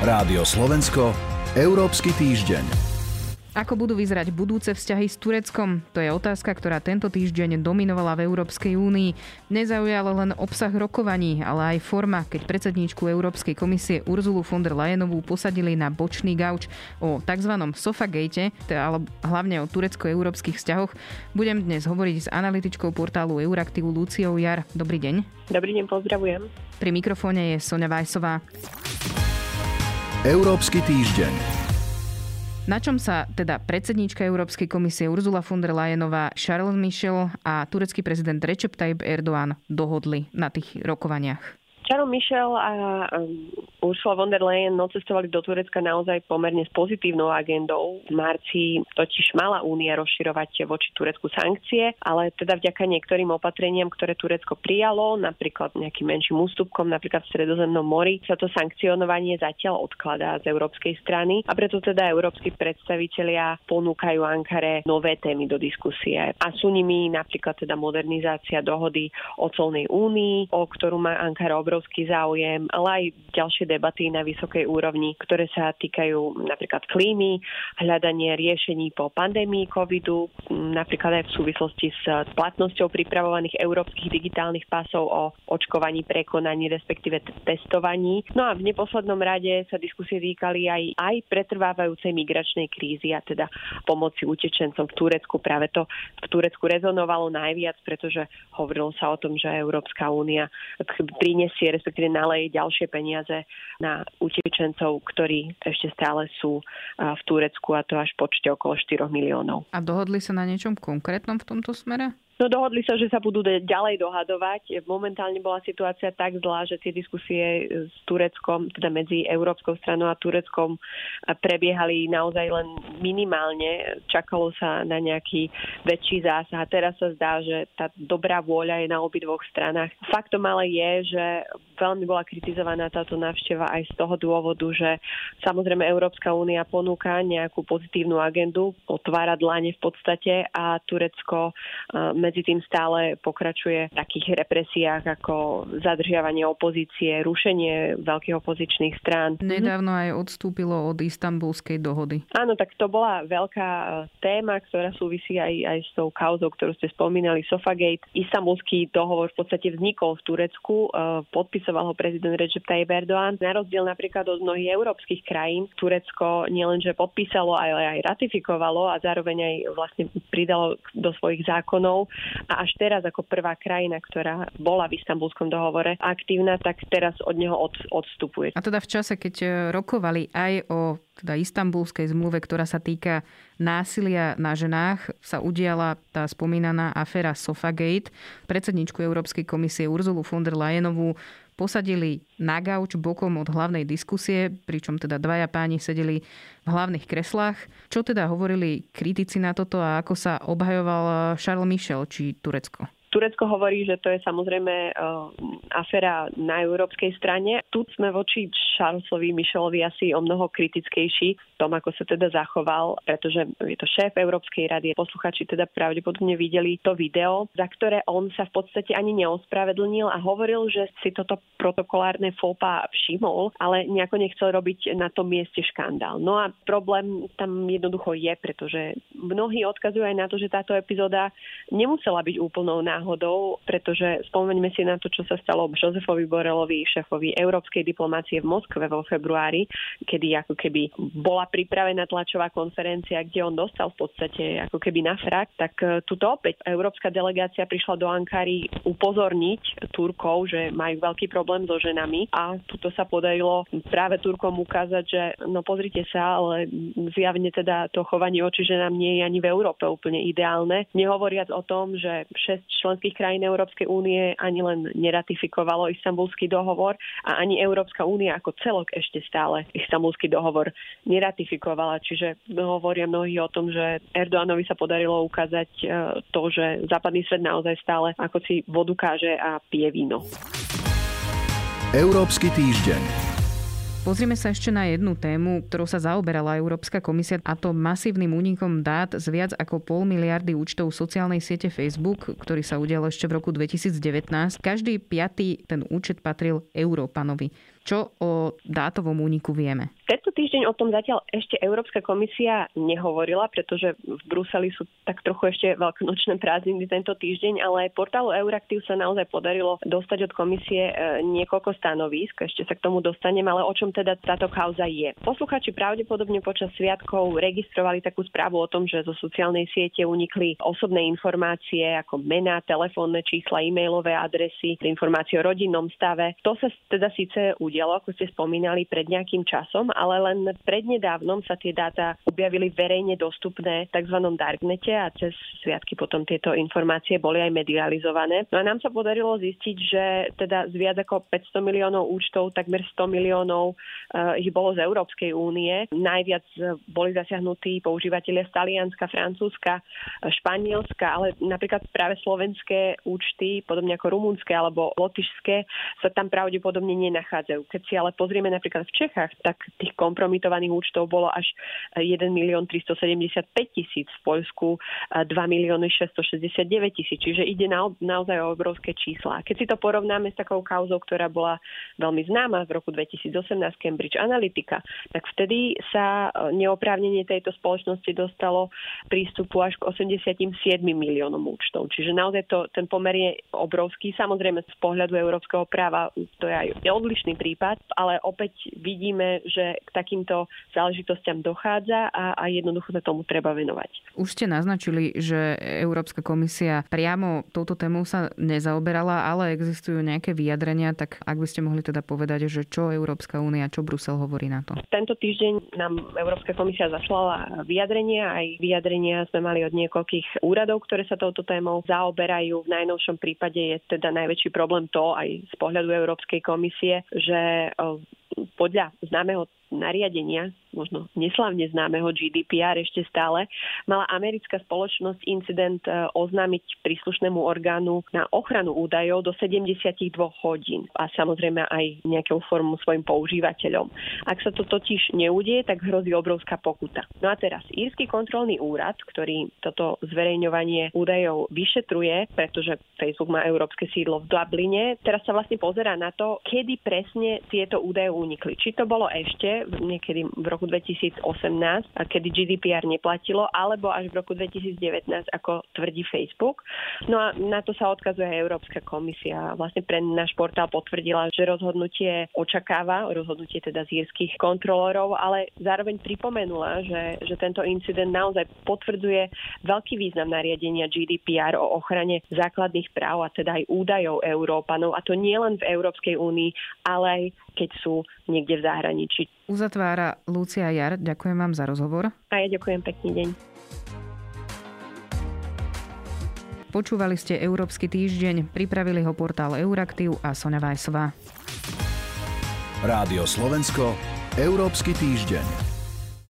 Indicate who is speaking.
Speaker 1: Rádio Slovensko, Európsky týždeň.
Speaker 2: Ako budú vyzerať budúce vzťahy s Tureckom? To je otázka, ktorá tento týždeň dominovala v Európskej únii. Nezaujala len obsah rokovaní, ale aj forma, keď predsedníčku Európskej komisie Urzulu von der Leyenovú posadili na bočný gauč o tzv. Sofagate, ale hlavne o turecko-európskych vzťahoch. Budem dnes hovoriť s analytičkou portálu Euraktivu Luciou Jar. Dobrý deň.
Speaker 3: Dobrý deň, pozdravujem.
Speaker 2: Pri mikrofóne je Sonja Vajsová.
Speaker 1: Európsky týždeň.
Speaker 2: Na čom sa teda predsedníčka Európskej komisie Urzula von der Leyenová, Charles Michel a turecký prezident Recep Tayyip Erdoğan dohodli na tých rokovaniach?
Speaker 3: Charles Michel a Ursula von der Leyen cestovali do Turecka naozaj pomerne s pozitívnou agendou. V marci totiž mala únia rozširovať voči Turecku sankcie, ale teda vďaka niektorým opatreniam, ktoré Turecko prijalo, napríklad nejakým menším ústupkom, napríklad v Stredozemnom mori, sa to sankcionovanie zatiaľ odkladá z európskej strany a preto teda európsky predstavitelia ponúkajú Ankare nové témy do diskusie. A sú nimi napríklad teda modernizácia dohody o colnej únii, o ktorú má Ankara obrovský záujem, ale aj ďalšie debaty na vysokej úrovni, ktoré sa týkajú napríklad klímy, hľadanie riešení po pandémii covidu, napríklad aj v súvislosti s platnosťou pripravovaných európskych digitálnych pásov o očkovaní, prekonaní, respektíve testovaní. No a v neposlednom rade sa diskusie týkali aj, aj pretrvávajúcej migračnej krízy a teda pomoci utečencom v Turecku. Práve to v Turecku rezonovalo najviac, pretože hovorilo sa o tom, že Európska únia prinesie respektíve naleje ďalšie peniaze na utečencov, ktorí ešte stále sú v Turecku a to až počte okolo 4 miliónov.
Speaker 2: A dohodli sa na niečom konkrétnom v tomto smere?
Speaker 3: No dohodli sa, že sa budú ďalej dohadovať. Momentálne bola situácia tak zlá, že tie diskusie s Tureckom, teda medzi Európskou stranou a Tureckom prebiehali naozaj len minimálne. Čakalo sa na nejaký väčší zásah. A teraz sa zdá, že tá dobrá vôľa je na obidvoch stranách. Faktom ale je, že veľmi bola kritizovaná táto návšteva aj z toho dôvodu, že samozrejme Európska únia ponúka nejakú pozitívnu agendu, otvára dlane v podstate a Turecko medzi tým stále pokračuje v takých represiách ako zadržiavanie opozície, rušenie veľkých opozičných strán.
Speaker 2: Nedávno aj odstúpilo od istambulskej dohody.
Speaker 3: Áno, tak to bola veľká e, téma, ktorá súvisí aj, aj s tou kauzou, ktorú ste spomínali, Sofagate. Istambulský dohovor v podstate vznikol v Turecku, e, podpisoval ho prezident Recep Tayyip Erdoğan. Na rozdiel napríklad od mnohých európskych krajín, Turecko nielenže podpísalo, ale aj ratifikovalo a zároveň aj vlastne pridalo do svojich zákonov a až teraz ako prvá krajina, ktorá bola v istambulskom dohovore aktívna, tak teraz od neho od, odstupuje.
Speaker 2: A teda v čase, keď e, rokovali aj o teda istambulskej zmluve, ktorá sa týka násilia na ženách, sa udiala tá spomínaná aféra Sofagate. Predsedničku Európskej komisie Urzulu von der Leyenovú posadili na gauč bokom od hlavnej diskusie, pričom teda dvaja páni sedeli v hlavných kreslách. Čo teda hovorili kritici na toto a ako sa obhajoval Charles Michel či Turecko?
Speaker 3: Turecko hovorí, že to je samozrejme uh, aféra na európskej strane. Tu sme voči Charlesovi Michelovi asi o mnoho kritickejší v tom, ako sa teda zachoval, pretože je to šéf Európskej rady. Posluchači teda pravdepodobne videli to video, za ktoré on sa v podstate ani neospravedlnil a hovoril, že si toto protokolárne fópa všimol, ale nejako nechcel robiť na tom mieste škandál. No a problém tam jednoducho je, pretože mnohí odkazujú aj na to, že táto epizóda nemusela byť úplnou náhodou náhodou, pretože spomeňme si na to, čo sa stalo Josefovi Borelovi, šéfovi európskej diplomácie v Moskve vo februári, kedy ako keby bola pripravená tlačová konferencia, kde on dostal v podstate ako keby na frak, tak e, tuto opäť európska delegácia prišla do Ankary upozorniť Turkov, že majú veľký problém so ženami a tuto sa podarilo práve Turkom ukázať, že no pozrite sa, ale zjavne teda to chovanie oči ženám nie je ani v Európe úplne ideálne. Nehovoriac o tom, že 6 členov členských krajín Európskej únie ani len neratifikovalo istambulský dohovor a ani Európska únia ako celok ešte stále istambulský dohovor neratifikovala. Čiže hovoria mnohí o tom, že Erdoánovi sa podarilo ukázať e, to, že západný svet naozaj stále ako si vodu káže a pije víno.
Speaker 1: Európsky týždeň.
Speaker 2: Pozrieme sa ešte na jednu tému, ktorou sa zaoberala Európska komisia a to masívnym únikom dát z viac ako pol miliardy účtov sociálnej siete Facebook, ktorý sa udial ešte v roku 2019. Každý piatý ten účet patril Európanovi. Čo o dátovom úniku vieme?
Speaker 3: Tento týždeň o tom zatiaľ ešte Európska komisia nehovorila, pretože v Bruseli sú tak trochu ešte veľkonočné prázdniny tento týždeň, ale portálu Euraktiv sa naozaj podarilo dostať od komisie e, niekoľko stanovísk. Ešte sa k tomu dostanem, ale o čom teda táto kauza je. Posluchači pravdepodobne počas sviatkov registrovali takú správu o tom, že zo sociálnej siete unikli osobné informácie ako mená, telefónne čísla, e-mailové adresy, informácie o rodinnom stave. To sa teda síce udialo, ako ste spomínali, pred nejakým časom, ale len prednedávnom sa tie dáta objavili verejne dostupné v tzv. darknete a cez sviatky potom tieto informácie boli aj medializované. No a nám sa podarilo zistiť, že teda z viac ako 500 miliónov účtov takmer 100 miliónov uh, ich bolo z Európskej únie. Najviac boli zasiahnutí používateľia z Talianska, Francúzska, Španielska, ale napríklad práve slovenské účty, podobne ako rumunské alebo lotyšské, sa tam pravdepodobne nenachádzajú. Keď si ale pozrieme napríklad v Čechách, tak tých kompromitovaných účtov bolo až 1 milión 375 tisíc, v Poľsku 2 milióny 669 tisíc, čiže ide na, naozaj o obrovské čísla. Keď si to porovnáme s takou kauzou, ktorá bola veľmi známa v roku 2018 Cambridge Analytica, tak vtedy sa e, neoprávnenie tejto spoločnosti dostalo prístupu až k 87 miliónom účtov. Čiže naozaj to, ten pomer je obrovský. Samozrejme z pohľadu európskeho práva to je aj odlišný prípad, ale opäť vidíme, že k takýmto záležitostiam dochádza a, a jednoducho sa tomu treba venovať.
Speaker 2: Už ste naznačili, že Európska komisia priamo touto témou sa nezaoberala, ale existujú nejaké vyjadrenia, tak ak by ste mohli teda povedať, že čo Európska únia, čo Brusel hovorí na to?
Speaker 3: Tento týždeň nám Európska komisia zaslala vyjadrenia, aj vyjadrenia sme mali od niekoľkých úradov, ktoré sa touto témou zaoberajú. V najnovšom prípade je teda najväčší problém to aj z pohľadu Európskej komisie, že uh, of podľa známeho nariadenia možno neslavne známeho GDPR ešte stále, mala americká spoločnosť incident e, oznámiť príslušnému orgánu na ochranu údajov do 72 hodín a samozrejme aj nejakou formou svojim používateľom. Ak sa to totiž neudie, tak hrozí obrovská pokuta. No a teraz Írsky kontrolný úrad, ktorý toto zverejňovanie údajov vyšetruje, pretože Facebook má európske sídlo v Dubline, teraz sa vlastne pozerá na to, kedy presne tieto údaje unikli. Či to bolo ešte niekedy v roku roku 2018, kedy GDPR neplatilo, alebo až v roku 2019, ako tvrdí Facebook. No a na to sa odkazuje Európska komisia. Vlastne pre náš portál potvrdila, že rozhodnutie očakáva, rozhodnutie teda z írskych kontrolorov, ale zároveň pripomenula, že, že tento incident naozaj potvrdzuje veľký význam nariadenia GDPR o ochrane základných práv a teda aj údajov Európanov, a to nie len v Európskej únii, ale aj keď sú niekde v zahraničí.
Speaker 2: Uzatvára Lucia Jar. Ďakujem vám za rozhovor.
Speaker 3: A ja ďakujem pekný deň.
Speaker 2: Počúvali ste Európsky týždeň, pripravili ho portál Euraktiv a Sonja Vajsová.
Speaker 1: Rádio Slovensko, Európsky týždeň.